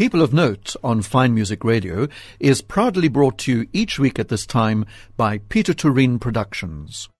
People of Note on Fine Music Radio is proudly brought to you each week at this time by Peter Turin Productions.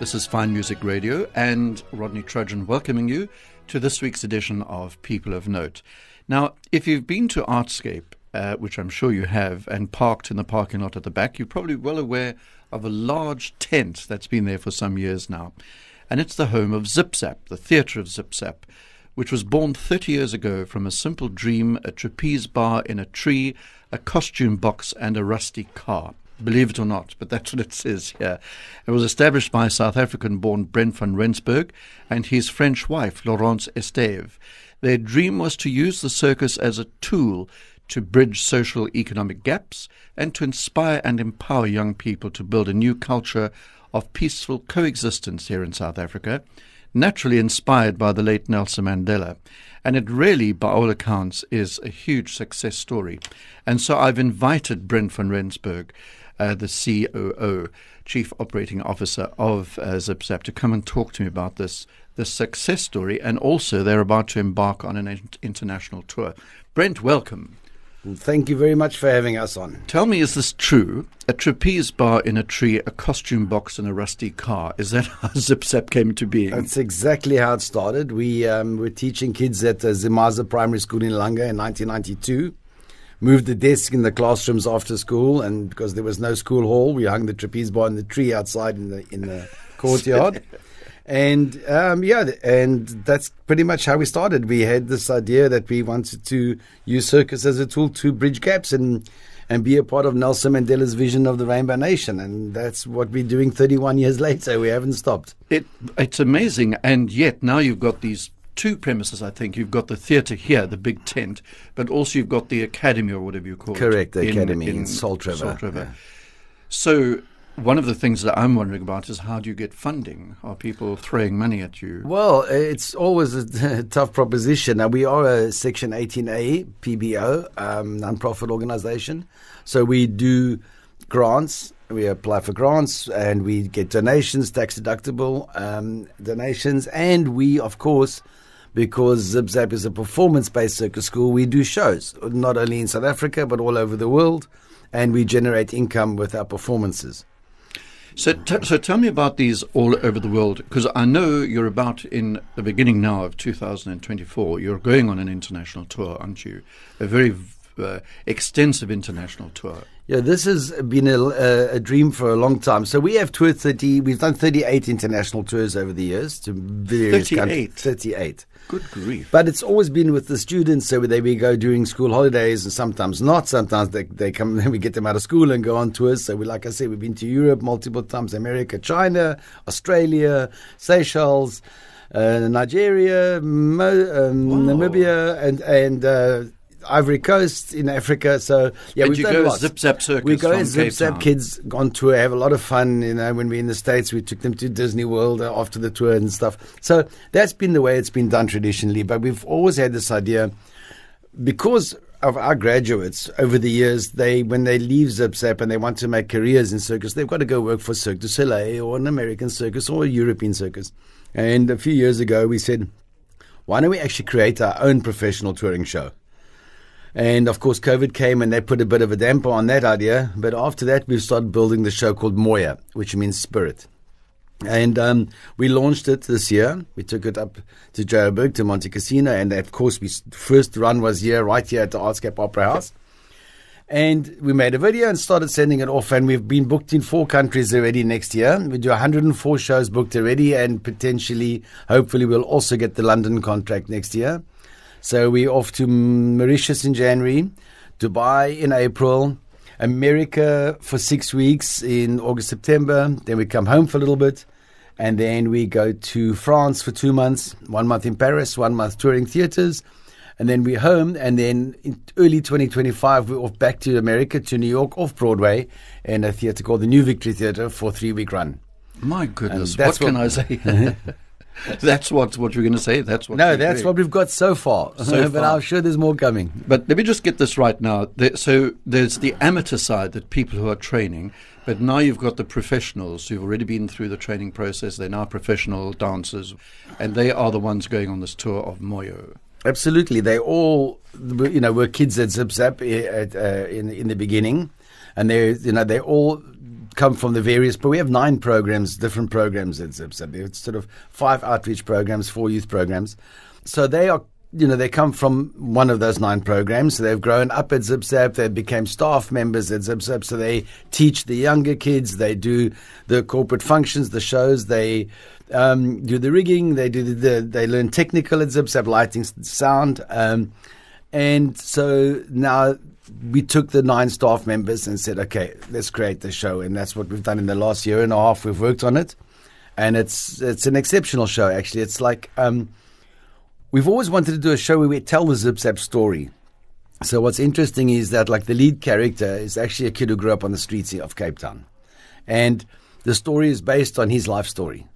This is Fine Music Radio and Rodney Trudgeon welcoming you to this week's edition of People of Note. Now, if you've been to Artscape, uh, which I'm sure you have, and parked in the parking lot at the back, you're probably well aware of a large tent that's been there for some years now. And it's the home of Zip Zap, the theatre of Zip Zap, which was born 30 years ago from a simple dream, a trapeze bar in a tree, a costume box, and a rusty car. Believe it or not, but that's what it says here. It was established by South African born Brent van Rensburg and his French wife, Laurence Esteve. Their dream was to use the circus as a tool to bridge social economic gaps and to inspire and empower young people to build a new culture of peaceful coexistence here in South Africa, naturally inspired by the late Nelson Mandela. And it really, by all accounts, is a huge success story. And so I've invited Brent van Rensburg, uh, the COO, Chief Operating Officer of uh, ZipZap, to come and talk to me about this, this success story. And also, they're about to embark on an international tour. Brent, welcome. Thank you very much for having us on. Tell me, is this true? A trapeze bar in a tree, a costume box, and a rusty car. Is that how Zip Zap came to be? That's exactly how it started. We um, were teaching kids at uh, Zimaza Primary School in Langa in 1992. Moved the desk in the classrooms after school, and because there was no school hall, we hung the trapeze bar in the tree outside in the in the courtyard. And um, yeah, and that's pretty much how we started. We had this idea that we wanted to use circus as a tool to bridge gaps and and be a part of Nelson Mandela's vision of the Rainbow Nation, and that's what we're doing. Thirty-one years later, we haven't stopped. It it's amazing, and yet now you've got these two premises, I think. You've got the theatre here, the big tent, but also you've got the academy or whatever you call Correct, it. Correct, the in, academy in, in Salt River. Salt River. Yeah. So one of the things that I'm wondering about is how do you get funding? Are people throwing money at you? Well, it's always a tough proposition. Now, we are a Section 18A PBO, um, non-profit organization. So we do grants. We apply for grants and we get donations, tax deductible um, donations. And we, of course, because Zip Zap is a performance based circus school, we do shows, not only in South Africa, but all over the world. And we generate income with our performances. So, t- so tell me about these all over the world, because I know you're about in the beginning now of 2024. You're going on an international tour, aren't you? A very uh, extensive international tour. Yeah, this has been a, a, dream for a long time. So we have toured 30, we've done 38 international tours over the years to various 38. countries. 38. Good grief. But it's always been with the students. So they we go during school holidays and sometimes not. Sometimes they, they come, and we get them out of school and go on tours. So we, like I said, we've been to Europe multiple times, America, China, Australia, Seychelles, uh, Nigeria, Mo, um, Namibia, and, and, uh, Ivory Coast in Africa. So yeah, and we've you done go. Zip Zap Circus. We go as Zip Zap kids on tour, have a lot of fun. You know, when we're in the states, we took them to Disney World after the tour and stuff. So that's been the way it's been done traditionally. But we've always had this idea because of our graduates over the years, they when they leave Zip Zap and they want to make careers in circus, they've got to go work for Cirque du Soleil or an American circus or a European circus. And a few years ago, we said, why don't we actually create our own professional touring show? And of course, COVID came and they put a bit of a damper on that idea. But after that, we started building the show called Moya, which means spirit. And um, we launched it this year. We took it up to Joburg, to Montecasino. And of course, we first run was here, right here at the Artscape Opera House. And we made a video and started sending it off. And we've been booked in four countries already next year. We do 104 shows booked already. And potentially, hopefully, we'll also get the London contract next year. So we're off to Mauritius in January, Dubai in April, America for six weeks in August, September. Then we come home for a little bit. And then we go to France for two months, one month in Paris, one month touring theaters. And then we're home. And then in early 2025, we're off back to America, to New York, off Broadway, in a theater called the New Victory Theater for a three week run. My goodness, what, what can I say? that's what what you're going to say. That's what. No, that's what we've got so far. So but far. I'm sure there's more coming. But let me just get this right now. There, so there's the amateur side that people who are training, but now you've got the professionals who've already been through the training process. They're now professional dancers, and they are the ones going on this tour of Moya. Absolutely, they all, you know, were kids at Zip Zap at, uh, in in the beginning, and they, you know, they all come from the various. But we have nine programs, different programs at Zip Zap. It's sort of five outreach programs, four youth programs. So they are, you know, they come from one of those nine programs. So they've grown up at Zip Zap. They became staff members at Zip Zap. So they teach the younger kids. They do the corporate functions, the shows. They um, do the rigging. They do the, the they learn technical at Zip Zap, lighting, sound, um, and so now we took the nine staff members and said, okay, let's create the show, and that's what we've done in the last year and a half. We've worked on it, and it's it's an exceptional show. Actually, it's like um, we've always wanted to do a show where we tell the Zip Zap story. So what's interesting is that like the lead character is actually a kid who grew up on the streets of Cape Town, and the story is based on his life story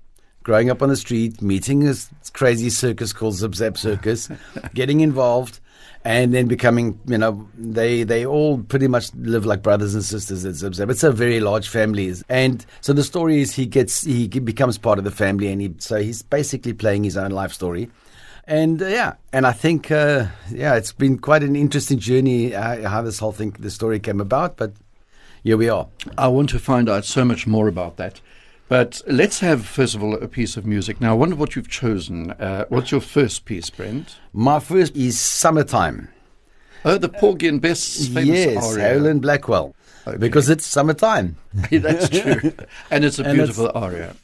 growing up on the street, meeting this crazy circus called Zip Zap Circus, getting involved, and then becoming, you know, they they all pretty much live like brothers and sisters at. It's a very large family, and so the story is he gets he becomes part of the family, and he so he's basically playing his own life story. And uh, yeah, and I think uh, yeah, it's been quite an interesting journey uh, how this whole thing, the story came about. But here we are. I want to find out so much more about that. But let's have, first of all, a piece of music. Now, I wonder what you've chosen. Uh, what's your first piece, Brent? My first is Summertime. Oh, the Porgy and Bess famous yes, aria. Harolyn Blackwell. Okay. Because it's summertime. That's true. And it's a And it's- beautiful aria.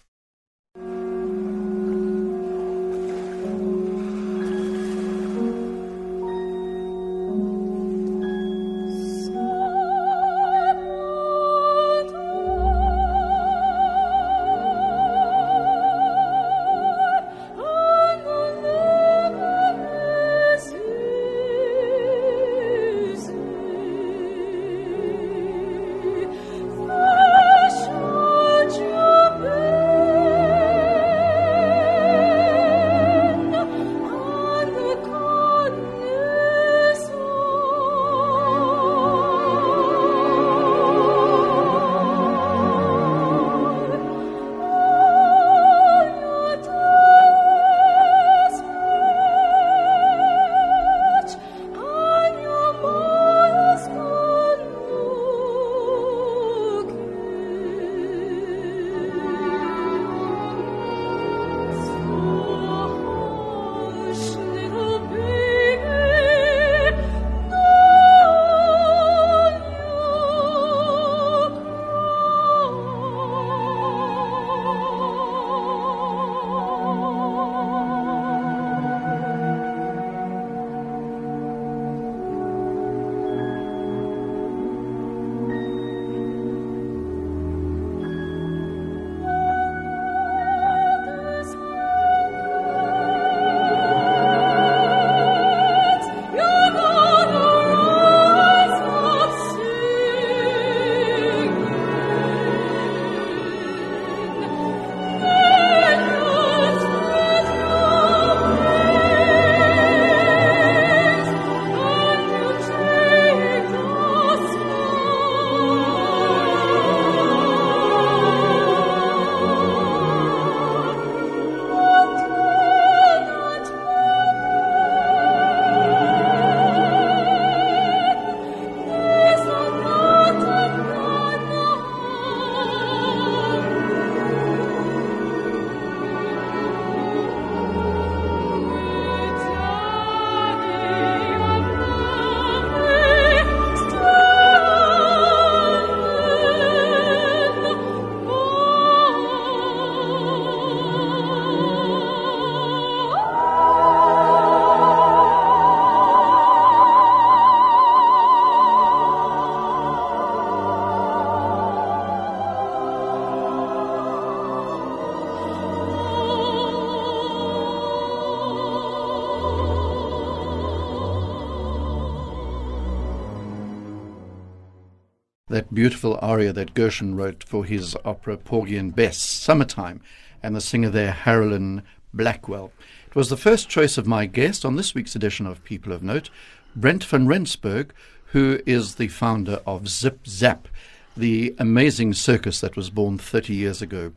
Beautiful aria that Gershwin wrote for his opera Porgy and Bess, Summertime, and the singer there, Harolyn Blackwell. It was the first choice of my guest on this week's edition of People of Note, Brent van Rensburg, who is the founder of Zip Zap, the amazing circus that was born 30 years ago.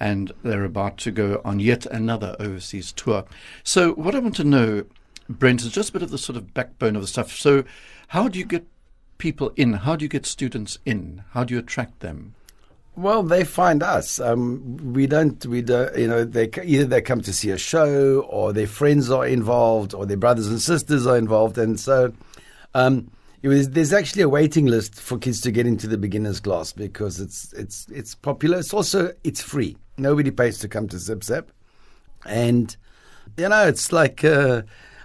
And they're about to go on yet another overseas tour. So, what I want to know, Brent, is just a bit of the sort of backbone of the stuff. So, how do you get people in? How do you get students in? How do you attract them? Well, they find us. Um, we don't. We don't. You know, they either they come to see a show, or their friends are involved, or their brothers and sisters are involved, and so. Um, was, there's actually a waiting list for kids to get into the beginners class because it's it's it's popular. It's also it's free. Nobody pays to come to Zip Zap, and you know it's like uh,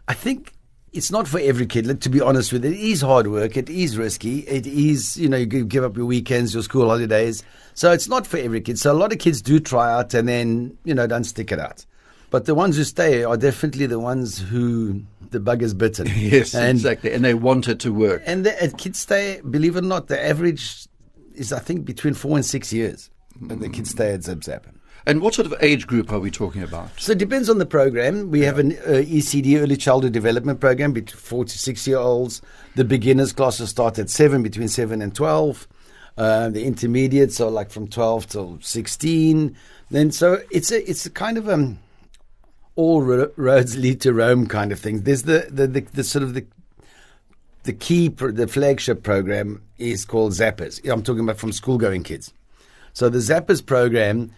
I think it's not for every kid. To be honest with you, it is hard work. It is risky. It is you know you give up your weekends, your school holidays. So it's not for every kid. So a lot of kids do try out and then you know don't stick it out. But the ones who stay are definitely the ones who the bug is bitten. yes, and, exactly. And they want it to work. And the kids stay, believe it or not, the average is, I think, between four and six years. Mm. the kids stay at Zip Zap. And what sort of age group are we talking about? So it depends on the program. We yeah. have an uh, ECD, Early Childhood Development Program, between four to six year olds. The beginners classes start at seven, between seven and 12. Uh, the intermediates are like from 12 till 16. Then so it's a, it's a kind of um, all ro- roads lead to Rome kind of thing. There's the, the, the, the sort of the the key, the flagship program is called Zappers. I'm talking about from school going kids. So the Zappers program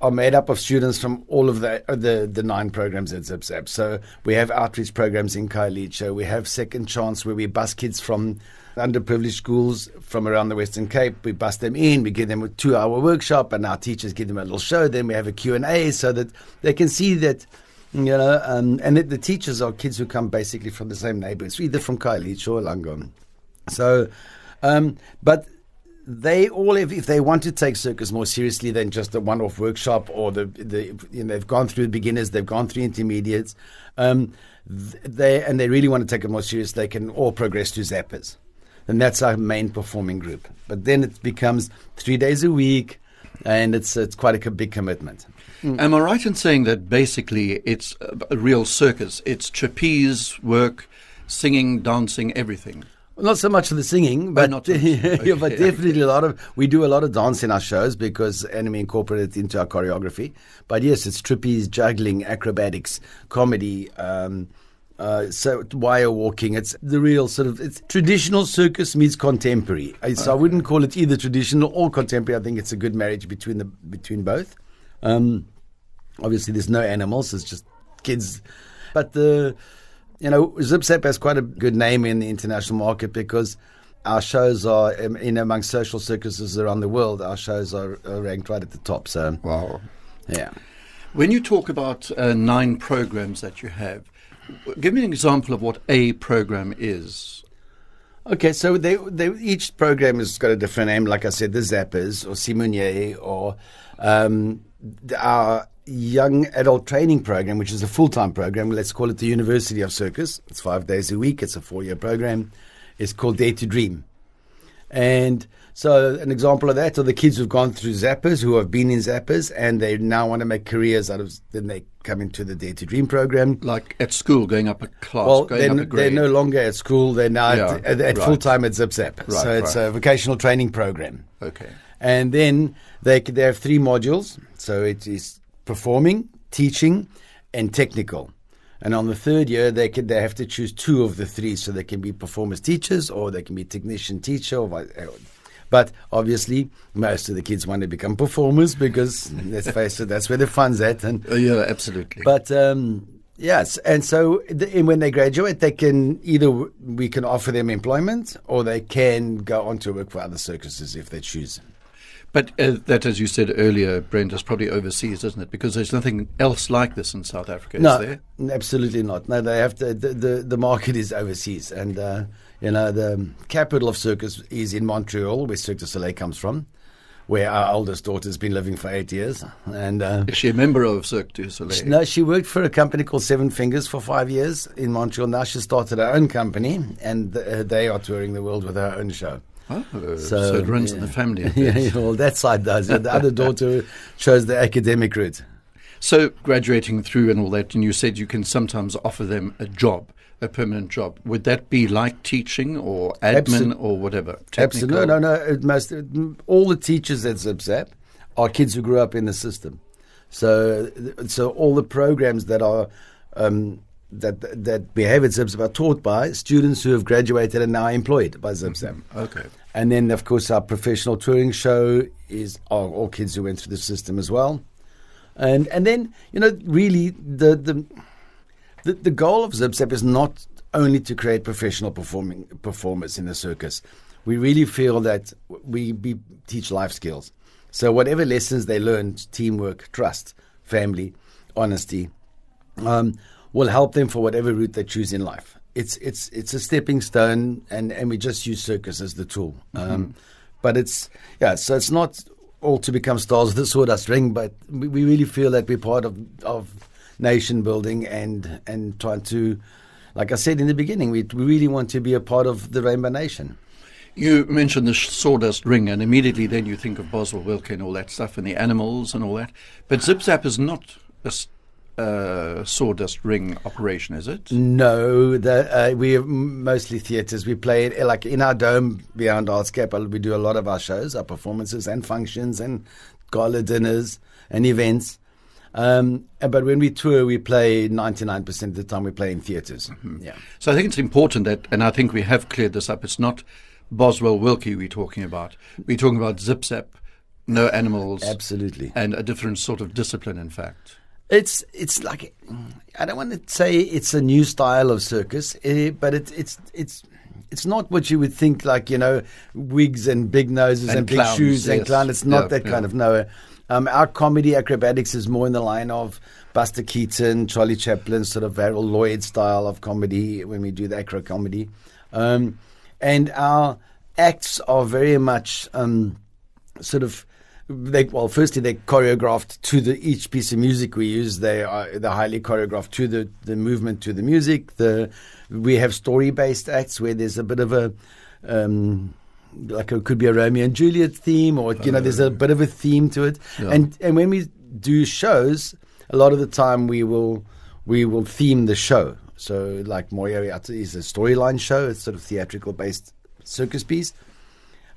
are made up of students from all of the uh, the, the nine programs at Zip Zap. So we have outreach programs in Khayelitsha. We have Second Chance where we bus kids from underprivileged schools from around the Western Cape. We bus them in, we give them a two-hour workshop, and our teachers give them a little show. Then we have a Q&A so that they can see that, you know, um, and the, the, teachers are kids who come basically from the same neighborhoods, either from Khayelitsha or Langa. So, um, but they all, if, if they want to take circus more seriously than just a one-off workshop or the, the you know, they've gone through beginners, they've gone through intermediates, um, they and they really want to take it more serious, they can all progress to zappers and that's our main performing group. But then it becomes three days a week, and it's it's quite a big commitment. Mm. Am I right in saying that basically it's a real circus? It's trapeze work, singing, dancing, everything. Not so much of the singing, but, oh, okay. yeah, but definitely a lot of we do a lot of dance in our shows because anime incorporated into our choreography. But yes, it's trapeze, juggling, acrobatics, comedy. Um, uh, so wire walking. It's the real sort of it's traditional circus meets contemporary. So okay. I wouldn't call it either traditional or contemporary. I think it's a good marriage between the between both. Um, obviously, there's no animals. It's just kids. But the you know Zip Zap has quite a good name in the international market because our shows are in among social circuses around the world. Our shows are, are ranked right at the top. So wow, yeah. When you talk about uh, nine programs that you have, Give me an example of what a program is. Okay, so they, they, each program has got a different name. Like I said, the Zappers or Simonier or um, our young adult training program, which is a full time program. Let's call it the University of Circus. It's five days a week. It's a four year program. It's called Dare to Dream, and so an example of that are the kids who've gone through Zappers, who have been in Zappers, and they now want to make careers out of. Then they come into the Dare to Dream program, like at school, going up a class. Well, they're, they're, no longer at school; they're now yeah, at, at right. full time at Zip Zap. Right, so it's right. a vocational training program. Okay, and then they they have three modules. So it is performing, teaching, and technical. And on the third year, they can, they have to choose two of the three, so they can be performance teachers, or they can be technician teacher, or but obviously, most of the kids want to become performers because, let's face it, that's where the fun's at. And uh, yeah, absolutely. But um, yes, and so the, and when they graduate, they can either we can offer them employment or they can go on to work for other circuses if they choose. But uh, that, as you said earlier, Brent, is probably overseas, isn't it? Because there's nothing else like this in South Africa, no, there? absolutely not. No, they have to, the, the, the market is overseas, and uh, you know, the capital of circus is in Montreal, where Cirque du Soleil comes from, where our oldest daughter's been living for eight years. And uh, is she a member of Cirque du Soleil? No, she worked for a company called Seven Fingers for five years in Montreal. Now she started her own company, and uh, they are touring the world with her own show. Oh, so, so, it runs yeah. in the family. yeah, well, that side does. the other daughter chose the academic route. So graduating through and all that, and you said you can sometimes offer them a job, a permanent job. Would that be like teaching or admin Absol- or whatever? Absolutely. No, no, no. It must, all the teachers at ZipZap are kids who grew up in the system. So, so all the programs that are um, that that at ZipZap are taught by students who have graduated and now employed by ZipZap. Okay. And then, of course, our professional touring show is are all kids who went through the system as well. And and then you know, really, the the the, the goal of ZipZap is not only to create professional performing performers in the circus. We really feel that we, we teach life skills. So whatever lessons they learn, teamwork, trust, family, honesty, um, will help them for whatever route they choose in life. It's it's it's a stepping stone, and, and we just use circus as the tool. Um, but it's yeah, so it's not all to become stars of the sawdust ring, but we, we really feel that we're part of of nation building and and trying to, like I said in the beginning, we, we really want to be a part of the Rainbow Nation. You mentioned the sawdust ring, and immediately then you think of Boswell Wilkie and all that stuff, and the animals and all that. But Zip Zap is not a uh, sawdust ring operation, is it? No, the, uh, we are mostly theatres. We play it like in our dome beyond Artscape. We do a lot of our shows, our performances, and functions, and gala dinners and events. Um, but when we tour, we play 99% of the time we play in theatres. Yeah. So I think it's important that, and I think we have cleared this up. It's not Boswell Wilkie we're talking about. We're talking about Zip Zap, no animals, Absolutely. and a different sort of discipline. In fact, It's it's like I don't want to say it's a new style of circus, eh, but it's it's it's it's not what you would think like you know wigs and big noses and, And big clowns, shoes and clown. It's not Yeah, that yeah. kind of no. Um, our comedy acrobatics is more in the line of Buster Keaton, Charlie Chaplin, sort of Harold Lloyd style of comedy when we do the acro comedy, um, and our acts are very much. Um, sort of they well firstly they're choreographed to the each piece of music we use. They are they're highly choreographed to the the movement to the music. The we have story based acts where there's a bit of a um like it could be a Romeo and Juliet theme or you know there's a bit of a theme to it. Yeah. and and when we do shows a lot of the time we will we will theme the show. So like Moya is a storyline show. It's sort of theatrical based circus piece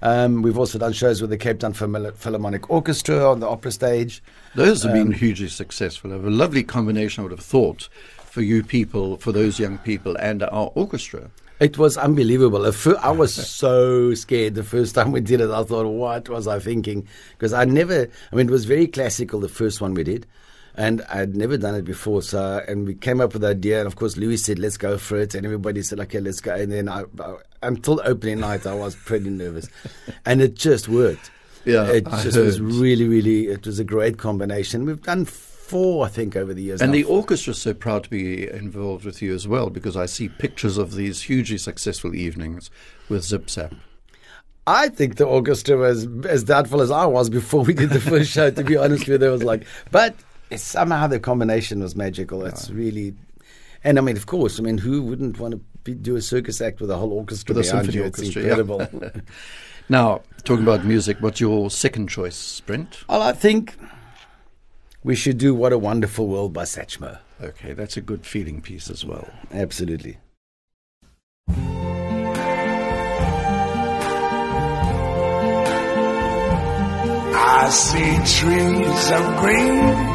um, we've also done shows with the Cape Town Philharmonic Orchestra on the opera stage. those have Um, been hugely successful. A lovely combination, I would have thought, for you people, for those young people, and our orchestra. It was unbelievable. I was so scared the first time we did it. I thought, what was I thinking? Because I never, I mean, it was very classical, the first one we did. And I'd never done it before. So, and we came up with the idea. And of course, Louis said, let's go for it. And everybody said, okay, let's go. And then I, I, until the opening night, I was pretty nervous. and it just worked. Yeah, It I just was really, really, it was a great combination. We've done four, I think, over the years. And now. the orchestra's so proud to be involved with you as well, because I see pictures of these hugely successful evenings with Zip Zap. I think the orchestra was as doubtful as I was before we did the first show. To be honest with you, it was like, but it's somehow the combination was magical. It's really, and I mean, of course, I mean, who wouldn't want to be, do a circus act with a whole orchestra With a symphony you? orchestra, It's yeah. incredible. Now, talking about music, what's your second choice, Brent? well, I think we should do "What a Wonderful World" by Satchmo. Okay, that's a good feeling piece as well. Absolutely. I see trees of green,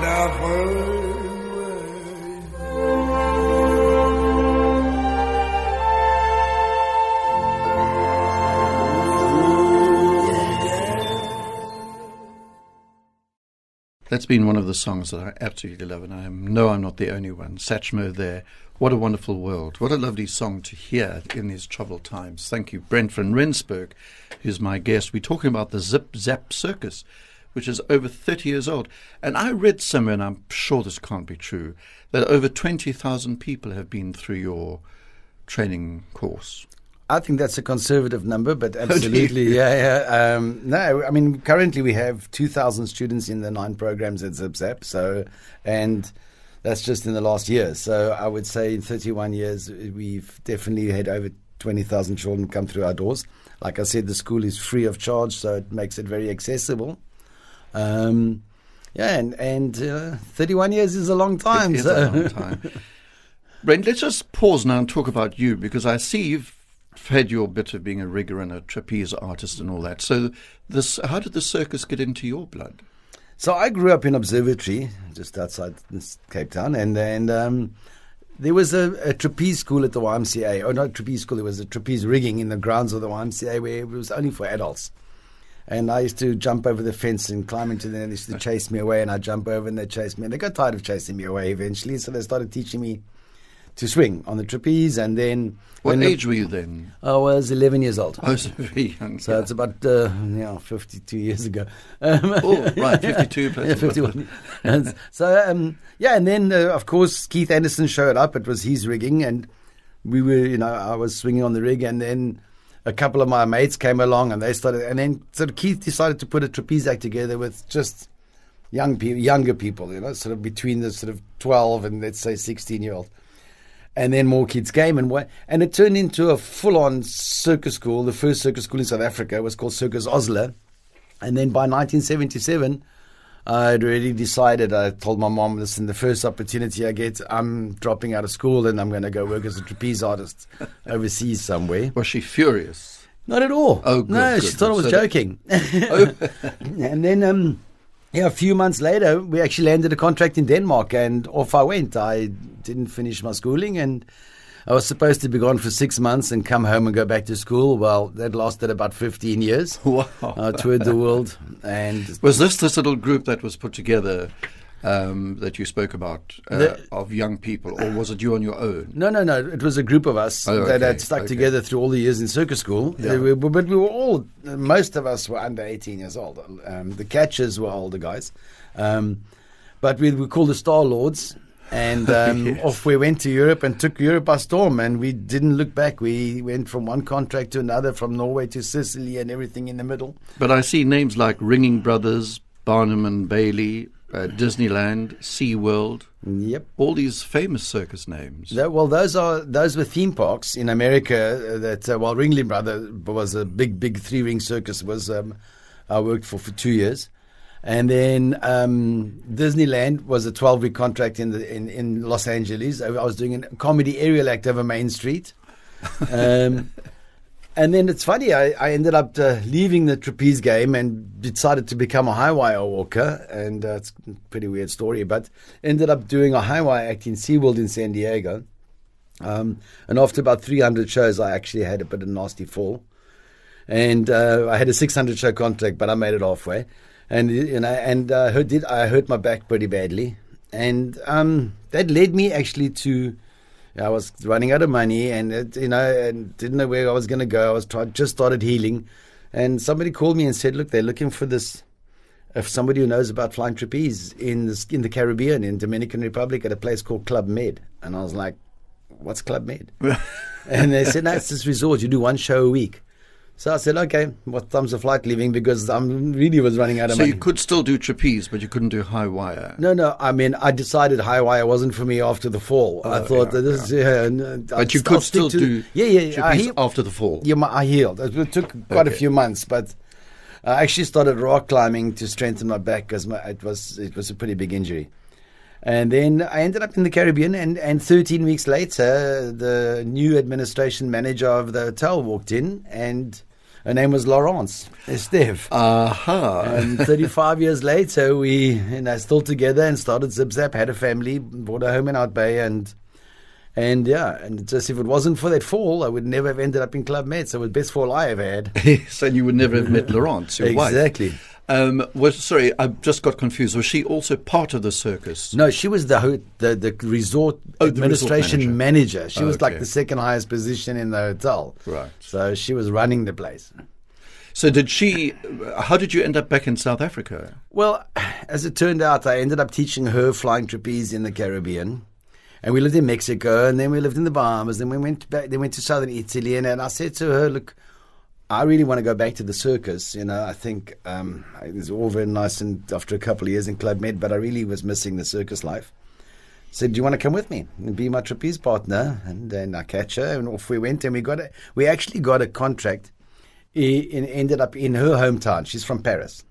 That's been one of the songs that I absolutely love, and I know I'm not the only one. Satchmo there. What a wonderful world. What a lovely song to hear in these troubled times. Thank you, Brent van Rensburg, who's my guest. We're talking about the Zip Zap Circus, which is over 30 years old. And I read somewhere, and I'm sure this can't be true, that over 20,000 people have been through your training course. I think that's a conservative number, but absolutely, yeah, yeah. Um, no, I mean, currently we have 2,000 students in the nine programs at ZipZap, so, and that's just in the last year. So I would say in 31 years, we've definitely had over 20,000 children come through our doors. Like I said, the school is free of charge, so it makes it very accessible. Um, yeah, and, and uh, 31 years is a long time. It is so. a long time. Brent, let's just pause now and talk about you because I see you've had your bit of being a rigger and a trapeze artist and all that. So, this how did the circus get into your blood? So I grew up in Observatory, just outside Cape Town, and then um, there was a, a, trapeze school at the YMCA. Or not trapeze school, it was a trapeze rigging in the grounds of the YMCA where it was only for adults. And I used to jump over the fence and climb into them. They used to chase me away, and I'd jump over and they'd chase me. And they got tired of chasing me away eventually, so they started teaching me to swing on the trapeze. And then. What when age the, were you then? I was 11 years old. I was very young. So yeah. it's about uh, yeah, 52 years ago. Um, oh, right, 52 plus. yeah, 51. and so, um, yeah, and then, uh, of course, Keith Anderson showed up. It was his rigging, and we were, you know, I was swinging on the rig, and then a couple of my mates came along, and they started, and then sort of Keith decided to put a trapeze act together with just young people, younger people, you know, sort of between the sort of 12 and let's say 16 year old and then more kids came and went, and it turned into a full-on circus school. The first circus school in South Africa was called Circus Osler, and then by 1977, I'd already decided. I told my mom, "Listen, the first opportunity I get, I'm dropping out of school and I'm going to go work as a trapeze artist overseas somewhere." Was she furious? Not at all. Oh, good, no, good, she thought I was so joking. and then. Um, yeah, a few months later, we actually landed a contract in Denmark, and off I went. I didn't finish my schooling, and I was supposed to be gone for six months and come home and go back to school. Well, that lasted about 15 years. Wow. I toured the world. and Was this this little group that was put together um, that you spoke about uh, The- of young people, or was it you on your own? No, no, no. It was a group of us Oh, that had stuck okay. together through all the years in circus school. Yeah. We- but we were all, most of us were under 18 years old. Um, the catchers were older guys. Um, but we were called the Star Lords. And um, Yes. off we went to Europe and took Europe by storm. And we didn't look back. We went from one contract to another, from Norway to Sicily and everything in the middle. But I see names like Ringling Brothers, Barnum and Bailey, uh, Disneyland, SeaWorld, Yep. all these famous circus names. That, well, those are those were theme parks in America. uh, That uh, well, Ringling Brother was a big, big three ring circus. Was um, I worked for for two years, and then um, Disneyland was a twelve week contract in the in, in Los Angeles. I, I was doing a comedy aerial act over Main Street. Um, and then it's funny, I, I ended up uh, leaving the trapeze game and decided to become a high wire walker. And uh, it's a pretty weird story, but ended up doing a high wire act in SeaWorld in San Diego. Um, and after about 300 shows, I actually had a bit of nasty fall. And uh, I had a 600 show contract, but I made it halfway. And you know, and uh, hurt, did I hurt my back pretty badly, and um, that led me actually to. I was running out of money, and it, you know, and didn't know where I was going to go. I was just started healing, And somebody called me and said, "Look, they're looking for this." If somebody who knows about flying trapeze in the, in the Caribbean, in Dominican Republic, at a place called Club Med, and I was like, "What's Club Med?" and they said, "No, it's this resort. You do one show a week." So I said, "Okay, what time's the flight leaving?" Because I am really was running out of So money. So you could still do trapeze, but you couldn't do high wire. No, no. I mean, I decided high wire wasn't for me after the fall. I Oh, thought yeah, that this is. Yeah, uh, But I'd you could still do Yeah, yeah. yeah. Trapeze after the fall. yeah, I healed. It took quite a few months, but I actually started rock climbing to strengthen my back because it was it was a pretty big injury. And then I ended up in the Caribbean, and, and 13 weeks later, the new administration manager of the hotel walked in, and her name was Laurence Esteve. Aha. Uh-huh. And 35 years later, we you know still together and started Zip Zap. Had a family, bought a home in Hout Bay, and and yeah, and just if it wasn't for that fall, I would never have ended up in Club Med. So it was the best fall I ever had. so you would never have met Laurence, your wife. exactly. Um, was sorry, I just got confused. Was she also part of the circus? No, she was the ho- the, the resort Oh, the resort administration manager. She was like the second highest position in the hotel. Right. So she was running the place. So did she? How did you end up back in South Africa? Well, as it turned out, I ended up teaching her flying trapeze in the Caribbean. And we lived in Mexico, and then we lived in the Bahamas, and then we went back, then went to southern Italy, and, and I said to her, "Look, I really want to go back to the circus. You know, I think um, was all very nice, and after a couple of years in Club Med, but I really was missing the circus life." Said, "Do you want to come with me and be my trapeze partner?" And then I catch her, and off we went, and we got a, we actually got a contract. It ended up in her hometown. She's from Paris.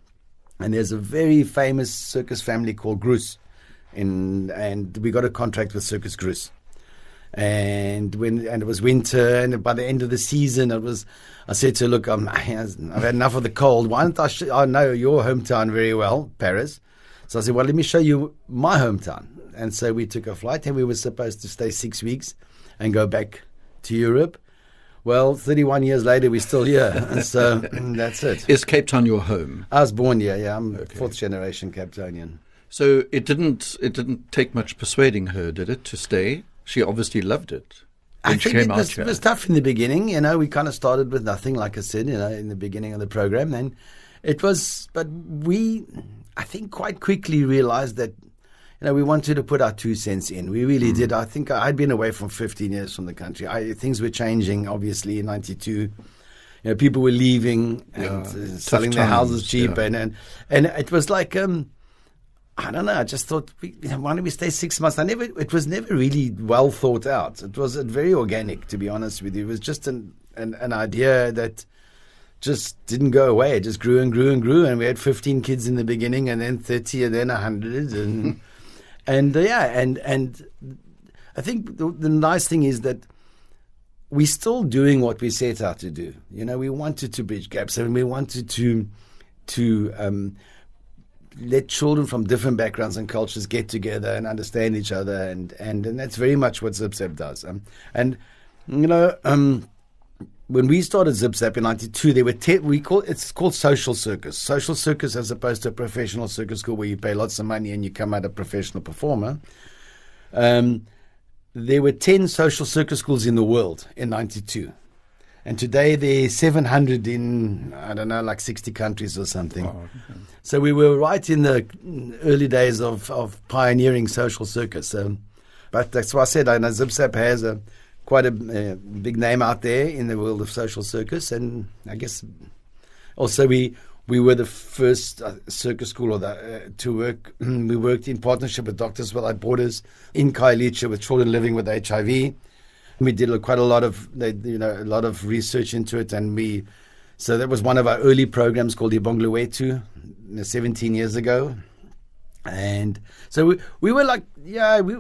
And there's a very famous circus family called Gruss. In, and we got a contract with Circus Gruss. And when and it was winter, and by the end of the season, it was. I said to her, "Look, I'm, I've had enough of the cold. Why don't I? Sh- I know your hometown very well, Paris. So I said, well, let me show you my hometown. And so we took a flight, and we were supposed to stay six weeks and go back to Europe. Well, 31 years later, we're still here. And so that's it. Is Cape Town your home? I was born here. Yeah, I'm fourth generation Cape Townian. So it didn't. It didn't take much persuading her, did it, to stay? She obviously loved it. I she think came it was, it was tough in the beginning. You know, we kind of started with nothing, like I said, you know, in the beginning of the program. Then it was, but we, I think, quite quickly realized that, you know, we wanted to put our two cents in. We really did. I think I'd been away from 15 years from the country. I, things were changing, obviously, in 92. You know, people were leaving and Yeah, uh, selling their houses cheap. yeah. And, and, and it was like, um, I don't know. I just thought, we, why don't we stay six months? I never. It was never really well thought out. It was very organic, to be honest with you. It was just an an, an idea that just didn't go away. It just grew and grew and grew. And we had 15 kids in the beginning, and then 30, and then 100, and and uh, yeah, and and I think the, the nice thing is that we're still doing what we set out to do. You know, we wanted to bridge gaps, and we wanted to to um, let children from different backgrounds and cultures get together and understand each other, and and, and that's very much what Zip Zap does. Um, and you know, um, when we started Zip Zap in '92, there were ten, we call it's called social circus. Social circus, as opposed to a professional circus school where you pay lots of money and you come out a professional performer. Um, there were 10 social circus schools in the world in 92. And today there's 700 in, I don't know, like 60 countries or something. So we were right in the early days of, of pioneering social circus. Um, but that's why I said I know Zip Zap has a, quite a, uh big name out there in the world of social circus. And I guess also we we were the first uh, circus school or the, uh, to work. we worked in partnership with Doctors Without Borders in Khayelitsha with children living with HIV. We did quite a lot of you know a lot of research into it, and we so that was one of our early programs called Ibongluetu, you 17 years ago. And so we, we were like, yeah, we,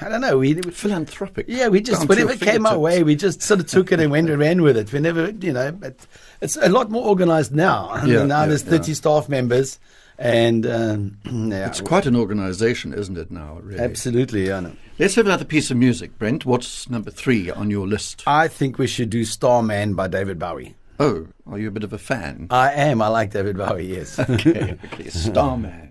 I don't know, we, Philanthropic. yeah, we just Down to your whatever came our way, we just sort of took it and went and ran with it. We never, you know, but it's a lot more organized now. Yeah, now yeah, there's 30 yeah. staff members, and um, yeah, It's quite an organization, isn't it, now, really? absolutely. Yeah, no. Let's have another piece of music, Brent. What's number three on your list? I think we should do Starman by David Bowie. Oh, are you a bit of a fan? I am. I like David Bowie. Yes. okay, okay. Starman.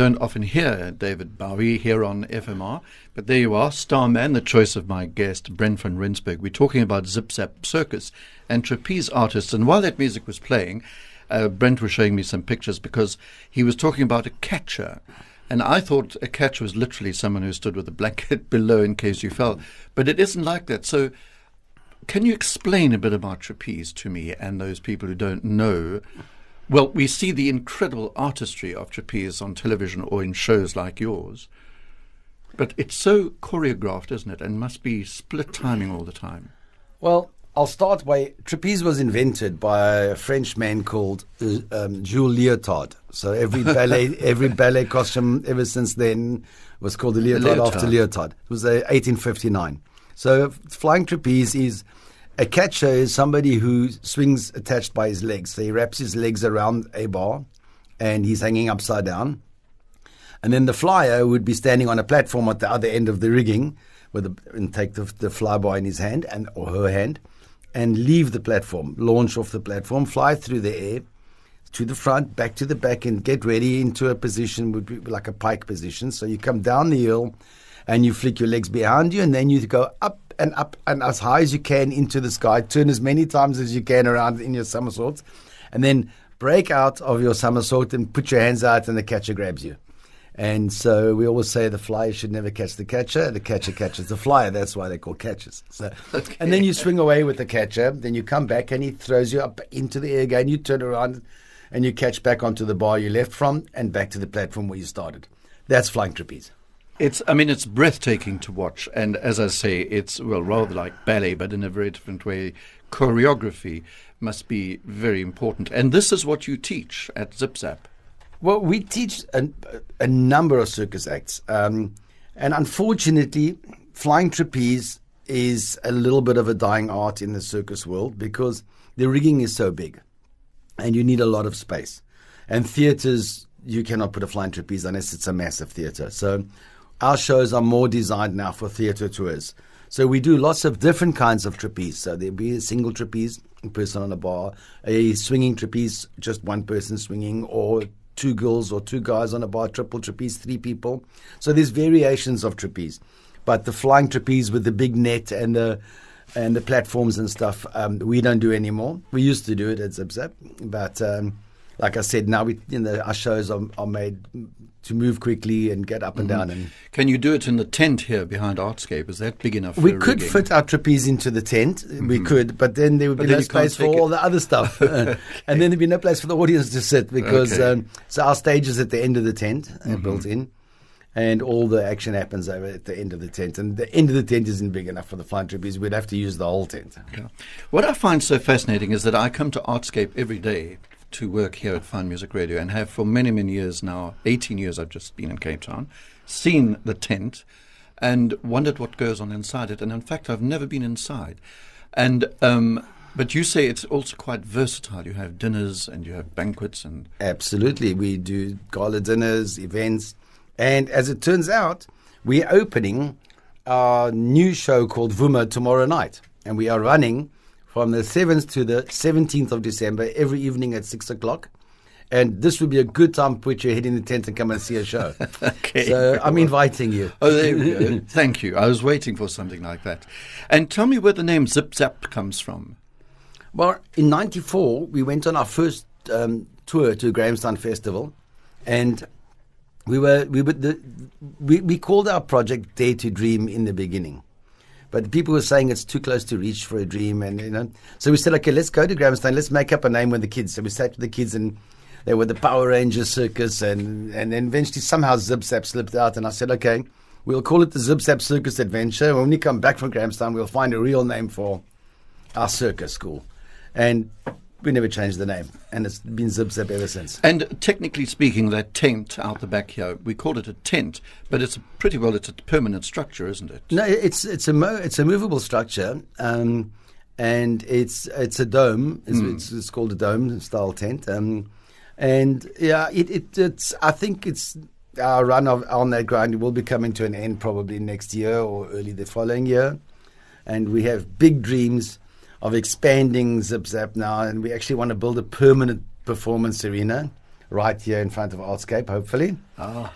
Don't often hear David Bowie here on FMR, but there you are, Starman, the choice of my guest, Brent van Rensburg. We're talking about Zip Zap Circus and trapeze artists. And while that music was playing, uh, Brent was showing me some pictures because he was talking about a catcher. And I thought a catcher was literally someone who stood with a blanket below in case you fell. But it isn't like that. So, can you explain a bit about trapeze to me and those people who don't know? Well, we see the incredible artistry of trapeze on television or in shows like yours, but it's so choreographed, isn't it? And must be split timing all the time. Well, I'll start by trapeze was invented by a French man called uh, um, Jules Leotard. So every ballet, every ballet costume ever since then was called the leotard, leotard. after leotard. It was uh, 1859. So flying trapeze is a catcher is somebody who swings attached by his legs. So he wraps his legs around a bar, and he's hanging upside down. And then the flyer would be standing on a platform at the other end of the rigging, with the, and take the, the flybar in his hand and or her hand, and leave the platform, launch off the platform, fly through the air to the front, back to the back, and get ready into a position would be like a pike position. So you come down the hill, and you flick your legs behind you, and then you go up and up and as high as you can into the sky. Turn as many times as you can around in your somersaults, and then break out of your somersault and put your hands out, and the catcher grabs you. And so we always say the flyer should never catch the catcher. The catcher catches the flyer. That's why they call called catchers. So, and then you swing away with the catcher. Then you come back and he throws you up into the air again. You turn around and you catch back onto the bar you left from and back to the platform where you started. That's flying trapeze. It's, I mean, it's breathtaking to watch, and as I say, it's well rather like ballet, but in a very different way. Choreography must be very important, and this is what you teach at Zip Zap. Well, we teach a, a number of circus acts. Um, and unfortunately, flying trapeze is a little bit of a dying art in the circus world because the rigging is so big and you need a lot of space. And theatres, you cannot put a flying trapeze unless it's a massive theatre. So our shows are more designed now for theatre tours. So we do lots of different kinds of trapeze. So there'll be a single trapeze, a person on a bar, a swinging trapeze, just one person swinging, or two girls or two guys on a bar, triple trapeze, three people. So there's variations of trapeze. But the flying trapeze with the big net and the and the platforms and stuff, um, we don't do anymore. We used to do it at Zip Zap, but um, like I said, now we you know, our shows are, are made to move quickly and get up and down. And Can you do it in the tent here behind Artscape? Is that big enough? we could rigging? fit our trapeze into the tent. We could, but then there would But be no space for all it. the other stuff, and then there'd be no place for the audience to sit because Okay. um, so our stage is at the end of the tent, uh, built in. And all the action happens over at the end of the tent, and the end of the tent isn't big enough for the flying trapeze. We'd have to use the whole tent. Yeah. What I find so fascinating is that I come to Artscape every day to work here at Fine Music Radio and have for many, many years now, 18 years I've just been in Cape Town, seen the tent and wondered what goes on inside it. And in fact, I've never been inside. And, um, but you say it's also quite versatile. You have dinners and you have banquets and Absolutely. We do gala dinners, events. And as it turns out, we're opening our new show called Vuma tomorrow night. And we are running from the 7th to the 17th of December every evening at 6 o'clock. And this would be a good time to put your head in the tent and come and see a show. Okay. So I'm inviting you. Oh, there we go. Thank you. I was waiting for something like that. And tell me where the name Zip Zap comes from. Well, in '94, we went on our first um, tour to Grahamstown Festival, and we were we were the, we we called our project Dare to Dream in the beginning, but people were saying it's too close to reach for a dream, and you know, so we said, okay, let's go to Grahamstown, let's make up a name with the kids. So we sat with the kids and. They were the Power Rangers Circus, and, and then eventually somehow Zip Zap slipped out, and I said, okay, we'll call it the Zip Zap Circus Adventure. When we come back from Grahamstown, we'll find a real name for our circus school. And we never changed the name. And it's been Zip Zap ever since. And technically speaking, that tent out the back here, we call it a tent, but it's pretty well it's a permanent structure, isn't it? No, it's it's a mo- it's a movable structure, um, and it's it's a dome. It's, it's, it's called a dome style tent. Um, and yeah, it, it it's I think it's our run of, on that ground will be coming to an end probably next year or early the following year, and we have big dreams of expanding Zip Zap now, and we actually want to build a permanent performance arena right here in front of Artscape, hopefully.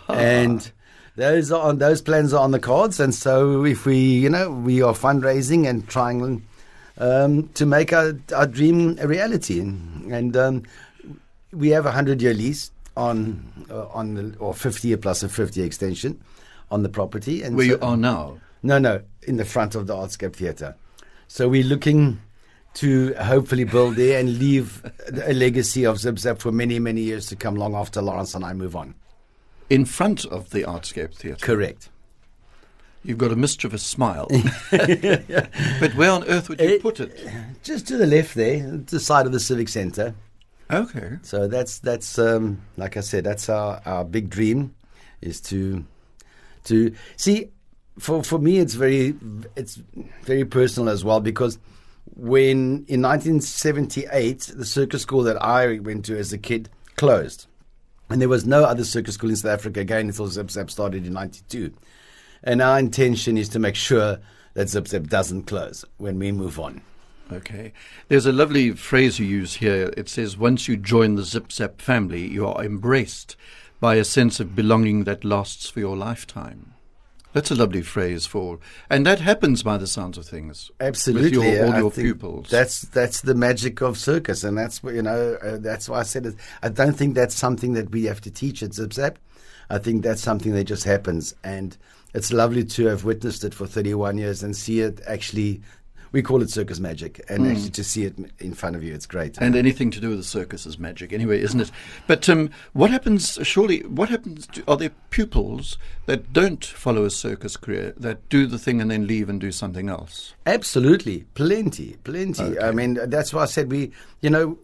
And those are on those plans are on the cards, and so if we, you know, we are fundraising and trying um, to make our, our dream a reality, and um, we have a hundred year lease on uh, on the, or fifty year plus a fifty year extension on the property, and Where so- you are now. no, no, in the front of the Artscape Theatre. So we're looking to hopefully build there and leave a legacy of Zip Zap for many, many years to come long after Lawrence and I move on. In front of the Artscape Theatre. Correct. You've got a mischievous smile. but where on earth would you It- put it? Just to the left there, the side of the Civic Centre. Okay. So that's that's um, like I said, that's our, our big dream is to to see for for me it's very it's very personal as well because when in 1978 the circus school that I went to as a kid closed and there was no other circus school in South Africa again until Zip Zap started in 92 and our intention is to make sure that Zip Zap doesn't close when we move on Okay. There's a lovely phrase you use here. It says, once you join the Zip Zap family, you are embraced by a sense of belonging that lasts for your lifetime. That's a lovely phrase for, and that happens by the sounds of things. Absolutely, with your, all I your pupils. That's that's the magic of circus, and that's what you know. Uh, that's why I said it. I don't think that's something that we have to teach at ZipZap. I think that's something that just happens, and it's lovely to have witnessed it for 31 years and see it actually. We call it circus magic, and actually to see it in front of you, it's great. and anything to do with the circus is magic, anyway, isn't it? But um, what happens? Surely, what happens? To, are there pupils that don't follow a circus career that do the thing and then leave and do something else? Absolutely, plenty, plenty. Okay. I mean, that's why I said we. You know,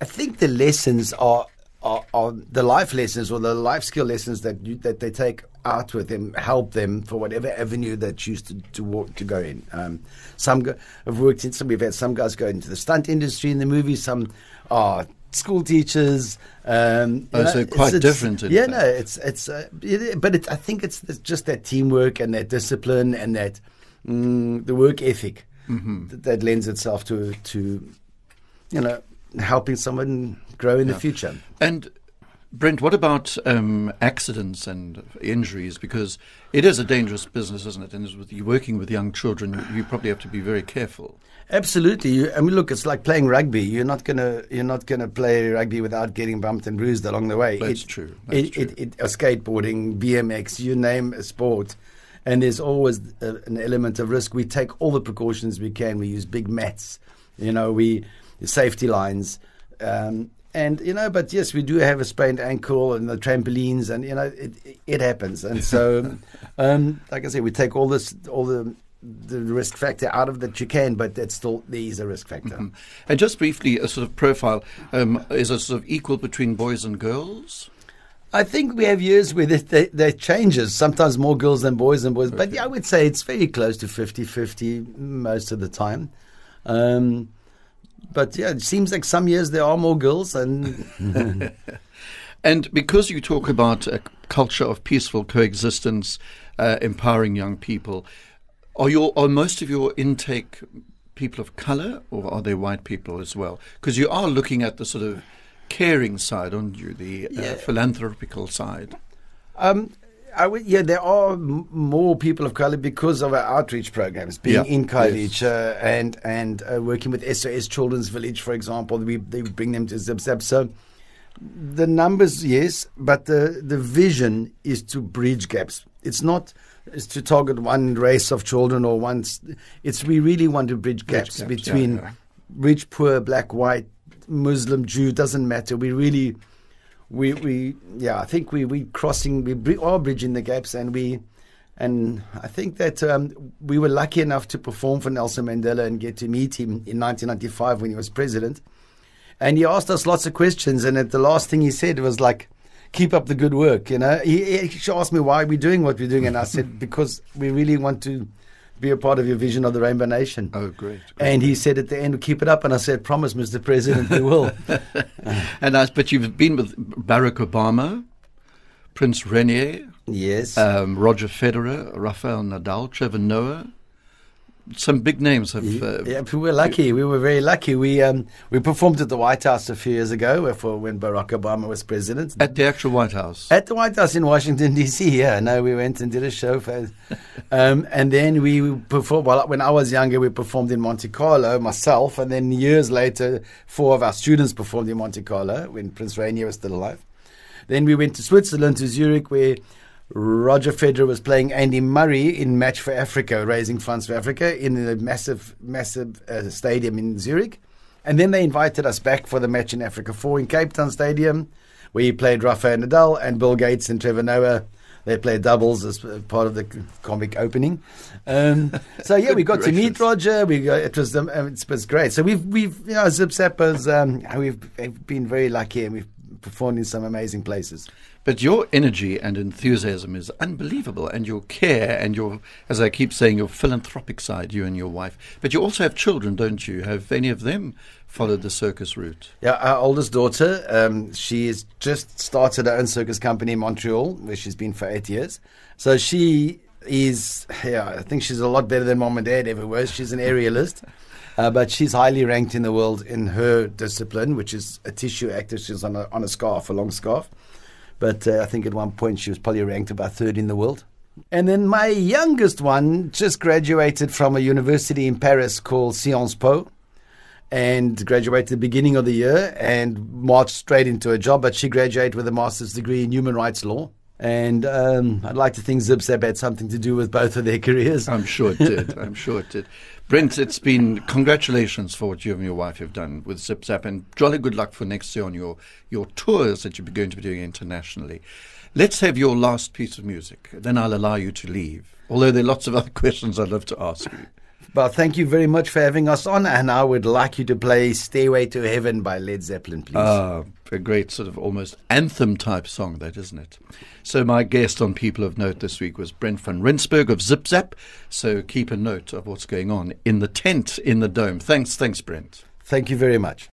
I think the lessons are, are are the life lessons or the life skill lessons that you, that they take out with them help them for whatever avenue they choose to to, walk, to go in. Um, some go, have worked in. Some we've had some guys go into the stunt industry in the movies. Some are school teachers. Um, Oh, know, so it's- quite it's- different in Yeah, fact. no, it's it's. Uh, it, but it, I think it's, it's just that teamwork and that discipline and that mm, the work ethic Mm-hmm. that, that lends itself to to you know helping someone grow in the future. And Brent, what about um, accidents and injuries? Because it is a dangerous business, isn't it? And with you working with young children, you probably have to be very careful. Absolutely. You, I mean, look, it's like playing rugby. You're not gonna you're not gonna play rugby without getting bumped and bruised along the way. That's It- true. That's it, true. It, it, uh, skateboarding, BMX, you name a sport, and there's always a, an element of risk. We take all the precautions we can. We use big mats, you know, we safety lines. Um, and you know, but yes, we do have a sprained ankle and the trampolines, and you know, it it happens. And so, um, like I said, we take all this, all the the risk factor out of that you can, but that's still there is a risk factor. Mm-hmm. And just briefly, a sort of profile um, is it sort of equal between boys and girls? I think we have years where that changes. Sometimes more girls than boys and boys, but yeah, I would say it's very close to 50-50 most of the time. Um, but yeah, it seems like some years there are more girls, and And because you talk about a culture of peaceful coexistence, uh, empowering young people, are your are most of your intake people of color, or are they white people as well? Because you are looking at the sort of caring side, aren't you? The uh, Yeah. philanthropical side. Um, I would, yeah, there are m- more people of color because of our outreach programs, being Yeah, in college uh, and and uh, working with SOS Children's Village, for example. We they bring them to Zip Zap. So the numbers, yes, but the the vision is to bridge gaps. It's not is to target one race of children or one. It's we really want to bridge Bridge gaps, gaps, between yeah, yeah. rich, poor, black, white, Muslim, Jew. Doesn't matter. We really we we yeah I think we we crossing we are bridging the gaps and we and I think that um, we were lucky enough to perform for Nelson Mandela and get to meet him in 1995 when he was president. And he asked us lots of questions and at the last thing he said was like keep up the good work you know? He, he asked me why we're doing what we're doing and I said because we really want to be a part of your vision of the Rainbow Nation Oh, great! and he said at the end keep it up and I said promise Mr. President we will And I, but you've been with Barack Obama, Prince Rainier, yes um, Roger Federer, Rafael Nadal, Trevor Noah. Some big names have. Uh, Yeah, we were lucky. We were very lucky. We um, we performed at the White House a few years ago, for when Barack Obama was president. At the actual White House. At the White House in Washington D.C. Yeah, no, we went and did a show for, um, and then we performed. Well, when I was younger, we performed in Monte Carlo myself, and then years later, four of our students performed in Monte Carlo when Prince Rainier was still alive. Then we went to Switzerland to Zurich, where Roger Federer was playing Andy Murray in Match for Africa, raising funds for Africa in a massive, massive uh, stadium in Zurich. And then they invited us back for the match in Africa 4 in Cape Town Stadium, where he played Rafael Nadal and Bill Gates and Trevor Noah. They played doubles as uh, part of the comic opening. Um, so yeah, we got to meet. Roger. We got, it was um, it was great. So we've we've you know Zip Zappers, um, we've been very lucky and we've performed in some amazing places. But your energy and enthusiasm is unbelievable, and your care and your, as I keep saying, your philanthropic side, you and your wife. But you also have children, don't you? Have any of them followed the circus route? Yeah, our oldest daughter, um, she has just started her own circus company in Montreal, where she's been for eight years. So she is, yeah, I think she's a lot better than mom and dad ever was. She's an aerialist, uh, but she's highly ranked in the world in her discipline, which is a tissue actor. She's on a, on a scarf, a long scarf. But uh, I think at one point she was probably ranked about third in the world. And then my youngest one just graduated from a university in Paris called Sciences Po and graduated at the beginning of the year and marched straight into a job. But she graduated with a master's degree in human rights law. And um, I'd like to think Zip Zap had something to do with both of their careers. I'm sure it did. I'm sure it did. Brent, it's been congratulations for what you and your wife have done with Zip Zap, and jolly good luck for next year on your, your tours that you're going to be doing internationally. Let's have your last piece of music, then I'll allow you to leave. Although there are lots of other questions I'd love to ask you. Well, thank you very much for having us on, and I would like you to play Stairway to Heaven by Led Zeppelin, please. Ah, a great sort of almost anthem type song, that isn't it? So, my guest on People of Note this week was Brent van Rensburg of Zip Zap. So, keep a note of what's going on in the tent in the dome. Thanks, thanks, Brent. Thank you very much.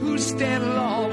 Who stand long,